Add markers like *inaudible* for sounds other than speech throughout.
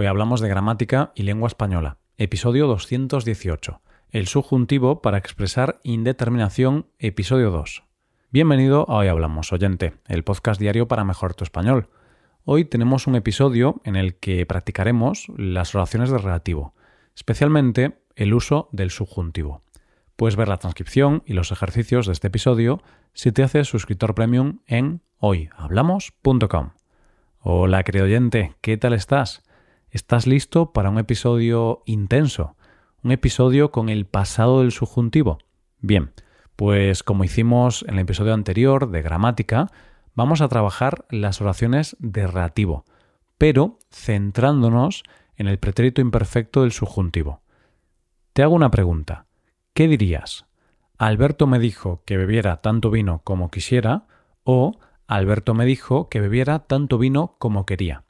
Hoy hablamos de gramática y lengua española. Episodio 218. El subjuntivo para expresar indeterminación, episodio 2. Bienvenido a Hoy Hablamos, oyente, el podcast diario para mejorar tu español. Hoy tenemos un episodio en el que practicaremos las oraciones de relativo, especialmente el uso del subjuntivo. Puedes ver la transcripción y los ejercicios de este episodio si te haces suscriptor premium en hoyhablamos.com. Hola, querido oyente, ¿qué tal estás? ¿Estás listo para un episodio intenso? ¿Un episodio con el pasado del subjuntivo? Bien, pues como hicimos en el episodio anterior de gramática, vamos a trabajar las oraciones de relativo, pero centrándonos en el pretérito imperfecto del subjuntivo. Te hago una pregunta. ¿Qué dirías? Alberto me dijo que bebiera tanto vino como quisiera o Alberto me dijo que bebiera tanto vino como quería.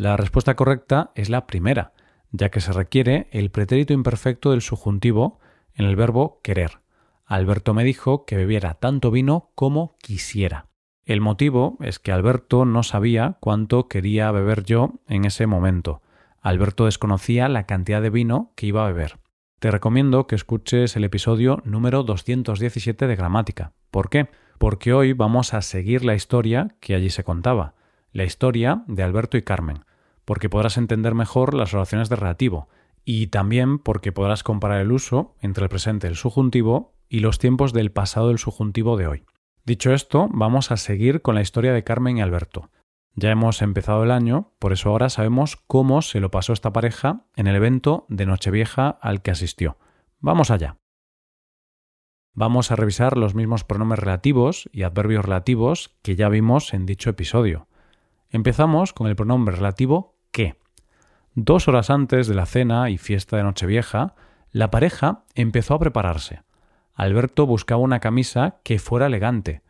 La respuesta correcta es la primera, ya que se requiere el pretérito imperfecto del subjuntivo en el verbo querer. Alberto me dijo que bebiera tanto vino como quisiera. El motivo es que Alberto no sabía cuánto quería beber yo en ese momento. Alberto desconocía la cantidad de vino que iba a beber. Te recomiendo que escuches el episodio número 217 de Gramática. ¿Por qué? porque hoy vamos a seguir la historia que allí se contaba, la historia de Alberto y Carmen, porque podrás entender mejor las oraciones de relativo, y también porque podrás comparar el uso entre el presente del subjuntivo y los tiempos del pasado del subjuntivo de hoy. Dicho esto, vamos a seguir con la historia de Carmen y Alberto. Ya hemos empezado el año, por eso ahora sabemos cómo se lo pasó esta pareja en el evento de Nochevieja al que asistió. Vamos allá. Vamos a revisar los mismos pronombres relativos y adverbios relativos que ya vimos en dicho episodio. Empezamos con el pronombre relativo que. Dos horas antes de la cena y fiesta de Nochevieja, la pareja empezó a prepararse. Alberto buscaba una camisa que fuera elegante,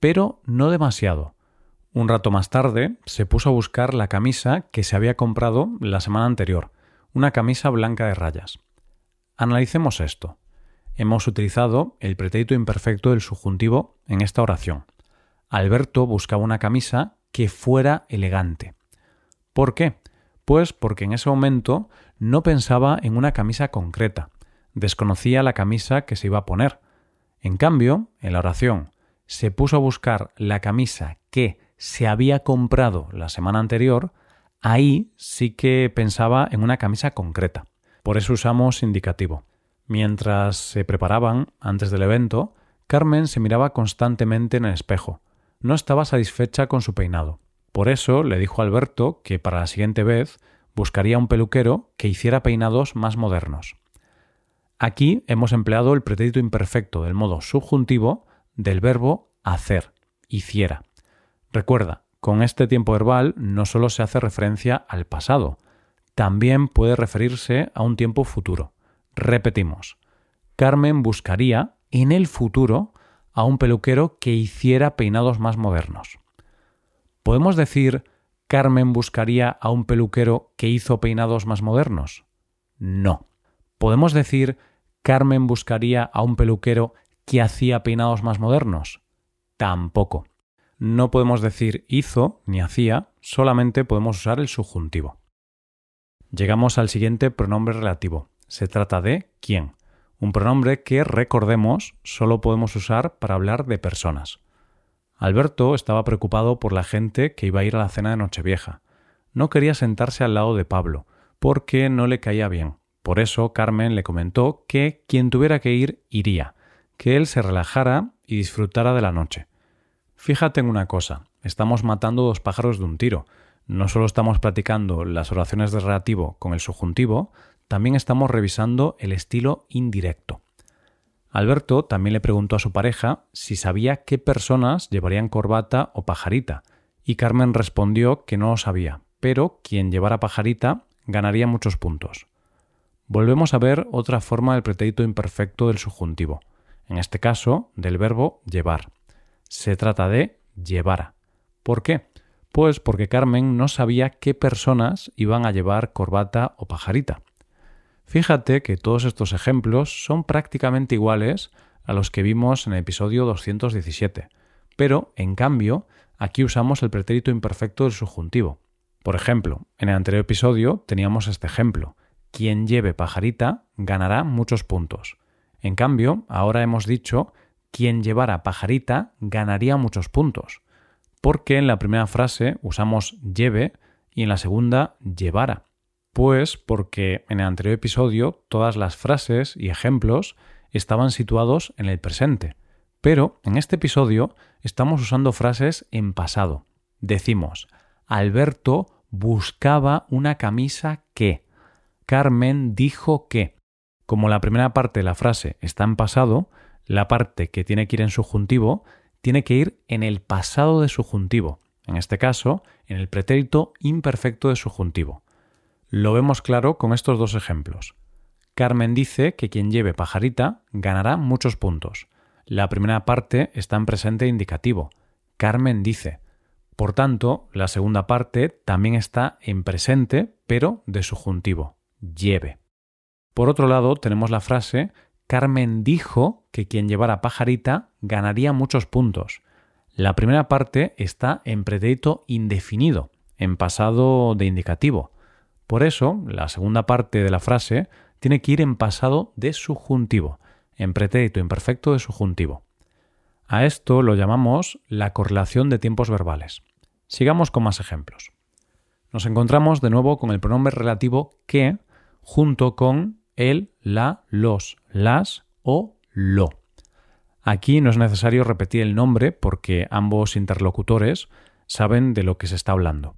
pero no demasiado. Un rato más tarde se puso a buscar la camisa que se había comprado la semana anterior, una camisa blanca de rayas. Analicemos esto hemos utilizado el pretérito imperfecto del subjuntivo en esta oración. Alberto buscaba una camisa que fuera elegante. ¿Por qué? Pues porque en ese momento no pensaba en una camisa concreta, desconocía la camisa que se iba a poner. En cambio, en la oración, se puso a buscar la camisa que se había comprado la semana anterior, ahí sí que pensaba en una camisa concreta. Por eso usamos indicativo. Mientras se preparaban antes del evento, Carmen se miraba constantemente en el espejo. No estaba satisfecha con su peinado. Por eso le dijo a Alberto que para la siguiente vez buscaría un peluquero que hiciera peinados más modernos. Aquí hemos empleado el pretérito imperfecto del modo subjuntivo del verbo hacer, hiciera. Recuerda, con este tiempo verbal no solo se hace referencia al pasado, también puede referirse a un tiempo futuro. Repetimos, Carmen buscaría en el futuro a un peluquero que hiciera peinados más modernos. ¿Podemos decir Carmen buscaría a un peluquero que hizo peinados más modernos? No. ¿Podemos decir Carmen buscaría a un peluquero que hacía peinados más modernos? Tampoco. No podemos decir hizo ni hacía, solamente podemos usar el subjuntivo. Llegamos al siguiente pronombre relativo, se trata de quién, un pronombre que, recordemos, solo podemos usar para hablar de personas. Alberto estaba preocupado por la gente que iba a ir a la cena de Nochevieja. No quería sentarse al lado de Pablo, porque no le caía bien. Por eso Carmen le comentó que quien tuviera que ir iría, que él se relajara y disfrutara de la noche. Fíjate en una cosa, estamos matando dos pájaros de un tiro. No solo estamos practicando las oraciones de relativo con el subjuntivo, también estamos revisando el estilo indirecto. Alberto también le preguntó a su pareja si sabía qué personas llevarían corbata o pajarita, y Carmen respondió que no lo sabía, pero quien llevara pajarita ganaría muchos puntos. Volvemos a ver otra forma del pretérito imperfecto del subjuntivo, en este caso del verbo llevar. Se trata de llevara. ¿Por qué? Pues porque Carmen no sabía qué personas iban a llevar corbata o pajarita. Fíjate que todos estos ejemplos son prácticamente iguales a los que vimos en el episodio 217, pero, en cambio, aquí usamos el pretérito imperfecto del subjuntivo. Por ejemplo, en el anterior episodio teníamos este ejemplo. Quien lleve pajarita ganará muchos puntos. En cambio, ahora hemos dicho quien llevara pajarita ganaría muchos puntos. Porque en la primera frase usamos lleve y en la segunda llevara. Pues porque en el anterior episodio todas las frases y ejemplos estaban situados en el presente. Pero en este episodio estamos usando frases en pasado. Decimos, Alberto buscaba una camisa que. Carmen dijo que. Como la primera parte de la frase está en pasado, la parte que tiene que ir en subjuntivo tiene que ir en el pasado de subjuntivo, en este caso, en el pretérito imperfecto de subjuntivo. Lo vemos claro con estos dos ejemplos. Carmen dice que quien lleve pajarita ganará muchos puntos. La primera parte está en presente indicativo. Carmen dice. Por tanto, la segunda parte también está en presente, pero de subjuntivo. Lleve. Por otro lado, tenemos la frase Carmen dijo que quien llevara pajarita ganaría muchos puntos. La primera parte está en pretérito indefinido, en pasado de indicativo. Por eso, la segunda parte de la frase tiene que ir en pasado de subjuntivo, en pretérito imperfecto de subjuntivo. A esto lo llamamos la correlación de tiempos verbales. Sigamos con más ejemplos. Nos encontramos de nuevo con el pronombre relativo que junto con el, la, los, las o lo. Aquí no es necesario repetir el nombre porque ambos interlocutores saben de lo que se está hablando.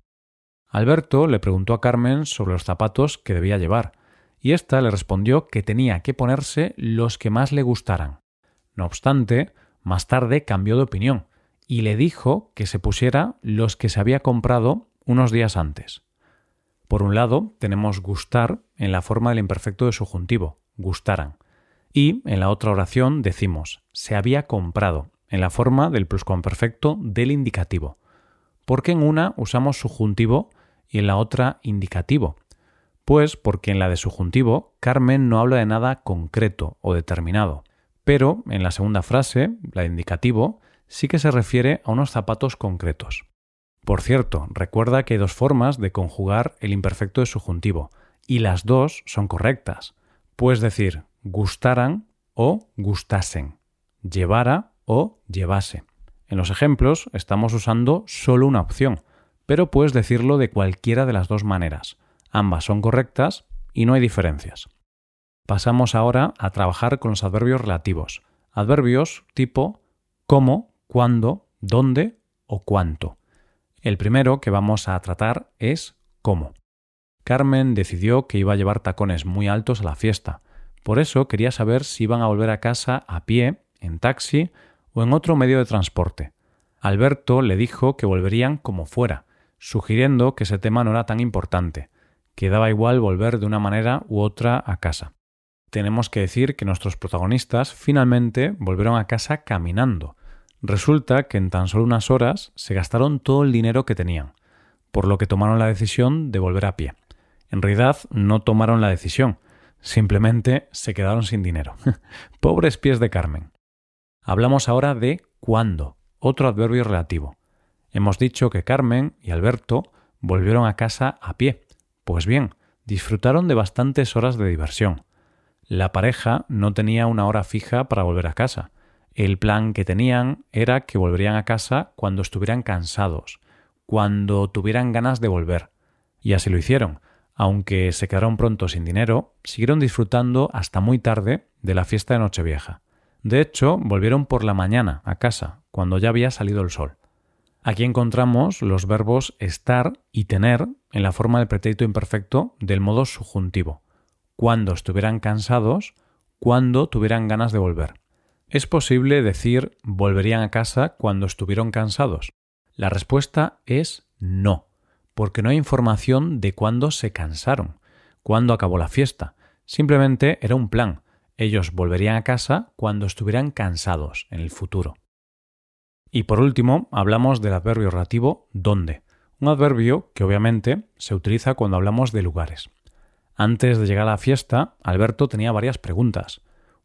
Alberto le preguntó a Carmen sobre los zapatos que debía llevar, y ésta le respondió que tenía que ponerse los que más le gustaran. No obstante, más tarde cambió de opinión y le dijo que se pusiera los que se había comprado unos días antes. Por un lado, tenemos gustar en la forma del imperfecto de subjuntivo, gustaran. Y en la otra oración decimos se había comprado en la forma del pluscuamperfecto del indicativo. Porque en una usamos subjuntivo y en la otra indicativo. Pues porque en la de subjuntivo Carmen no habla de nada concreto o determinado. Pero en la segunda frase, la de indicativo, sí que se refiere a unos zapatos concretos. Por cierto, recuerda que hay dos formas de conjugar el imperfecto de subjuntivo, y las dos son correctas. Puedes decir gustaran o gustasen, llevara o llevase. En los ejemplos estamos usando solo una opción, pero puedes decirlo de cualquiera de las dos maneras. Ambas son correctas y no hay diferencias. Pasamos ahora a trabajar con los adverbios relativos. Adverbios tipo cómo, cuándo, dónde o cuánto. El primero que vamos a tratar es cómo. Carmen decidió que iba a llevar tacones muy altos a la fiesta. Por eso quería saber si iban a volver a casa a pie, en taxi o en otro medio de transporte. Alberto le dijo que volverían como fuera, sugiriendo que ese tema no era tan importante, que daba igual volver de una manera u otra a casa. Tenemos que decir que nuestros protagonistas finalmente volvieron a casa caminando, Resulta que en tan solo unas horas se gastaron todo el dinero que tenían, por lo que tomaron la decisión de volver a pie. En realidad no tomaron la decisión, simplemente se quedaron sin dinero. *laughs* Pobres pies de Carmen. Hablamos ahora de cuándo, otro adverbio relativo. Hemos dicho que Carmen y Alberto volvieron a casa a pie. Pues bien, disfrutaron de bastantes horas de diversión. La pareja no tenía una hora fija para volver a casa, el plan que tenían era que volverían a casa cuando estuvieran cansados, cuando tuvieran ganas de volver. Y así lo hicieron. Aunque se quedaron pronto sin dinero, siguieron disfrutando hasta muy tarde de la fiesta de Nochevieja. De hecho, volvieron por la mañana a casa, cuando ya había salido el sol. Aquí encontramos los verbos estar y tener en la forma del pretérito imperfecto del modo subjuntivo. Cuando estuvieran cansados, cuando tuvieran ganas de volver. ¿Es posible decir volverían a casa cuando estuvieron cansados? La respuesta es no, porque no hay información de cuándo se cansaron, cuándo acabó la fiesta. Simplemente era un plan. Ellos volverían a casa cuando estuvieran cansados en el futuro. Y por último, hablamos del adverbio relativo dónde, un adverbio que obviamente se utiliza cuando hablamos de lugares. Antes de llegar a la fiesta, Alberto tenía varias preguntas.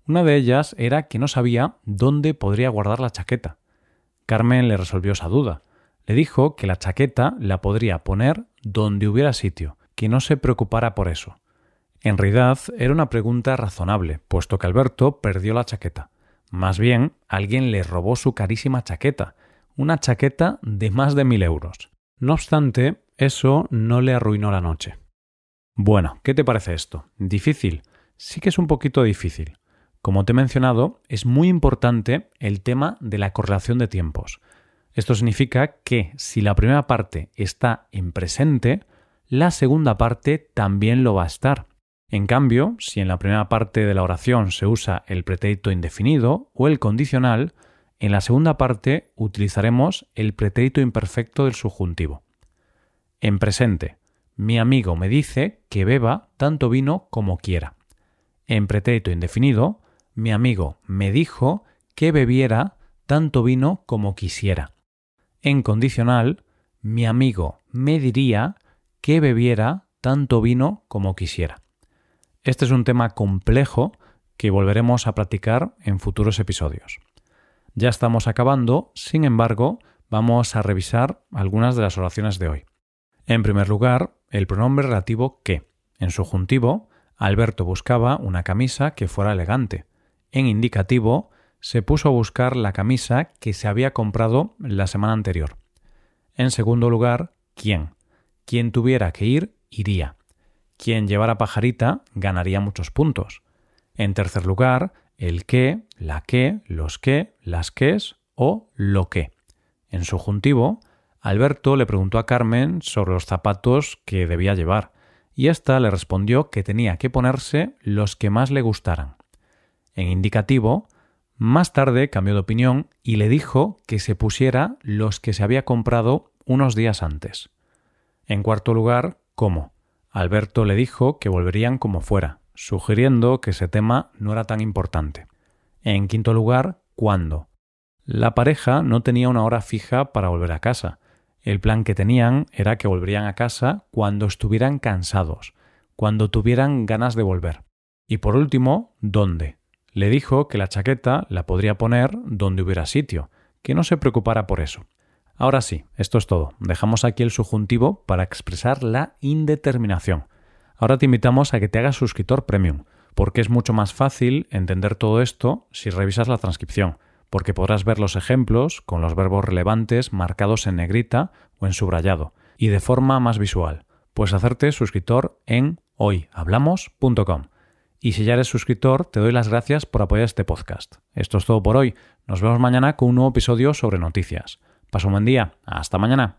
Una de ellas era que no sabía dónde podría guardar la chaqueta. Carmen le resolvió esa duda. Le dijo que la chaqueta la podría poner donde hubiera sitio, que no se preocupara por eso. En realidad era una pregunta razonable, puesto que Alberto perdió la chaqueta. Más bien, alguien le robó su carísima chaqueta, una chaqueta de más de mil euros. No obstante, eso no le arruinó la noche. Bueno, ¿qué te parece esto? ¿Difícil? Sí que es un poquito difícil. Como te he mencionado, es muy importante el tema de la correlación de tiempos. Esto significa que si la primera parte está en presente, la segunda parte también lo va a estar. En cambio, si en la primera parte de la oración se usa el pretérito indefinido o el condicional, en la segunda parte utilizaremos el pretérito imperfecto del subjuntivo. En presente, mi amigo me dice que beba tanto vino como quiera. En pretérito indefinido, mi amigo me dijo que bebiera tanto vino como quisiera. En condicional, mi amigo me diría que bebiera tanto vino como quisiera. Este es un tema complejo que volveremos a practicar en futuros episodios. Ya estamos acabando, sin embargo, vamos a revisar algunas de las oraciones de hoy. En primer lugar, el pronombre relativo que. En subjuntivo, Alberto buscaba una camisa que fuera elegante. En indicativo, se puso a buscar la camisa que se había comprado la semana anterior. En segundo lugar, quién. Quien tuviera que ir, iría. Quien llevara pajarita ganaría muchos puntos. En tercer lugar, el qué, la qué, los qué, las qués o lo que. En subjuntivo, Alberto le preguntó a Carmen sobre los zapatos que debía llevar, y ésta le respondió que tenía que ponerse los que más le gustaran. En indicativo, más tarde cambió de opinión y le dijo que se pusiera los que se había comprado unos días antes. En cuarto lugar, ¿cómo? Alberto le dijo que volverían como fuera, sugiriendo que ese tema no era tan importante. En quinto lugar, ¿cuándo? La pareja no tenía una hora fija para volver a casa. El plan que tenían era que volverían a casa cuando estuvieran cansados, cuando tuvieran ganas de volver. Y por último, ¿dónde? Le dijo que la chaqueta la podría poner donde hubiera sitio, que no se preocupara por eso. Ahora sí, esto es todo. Dejamos aquí el subjuntivo para expresar la indeterminación. Ahora te invitamos a que te hagas suscriptor premium, porque es mucho más fácil entender todo esto si revisas la transcripción, porque podrás ver los ejemplos con los verbos relevantes marcados en negrita o en subrayado, y de forma más visual. Puedes hacerte suscriptor en hoyhablamos.com. Y si ya eres suscriptor, te doy las gracias por apoyar este podcast. Esto es todo por hoy. Nos vemos mañana con un nuevo episodio sobre noticias. Pasa un buen día. Hasta mañana.